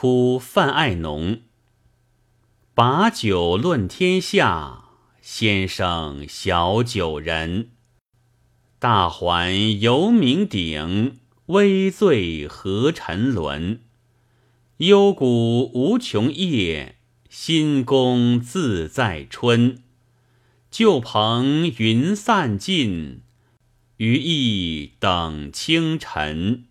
哭范爱农。把酒论天下，先生小酒人。大环游名鼎，微醉何沉沦？幽谷无穷夜，新宫自在春。旧朋云散尽，余意等清晨。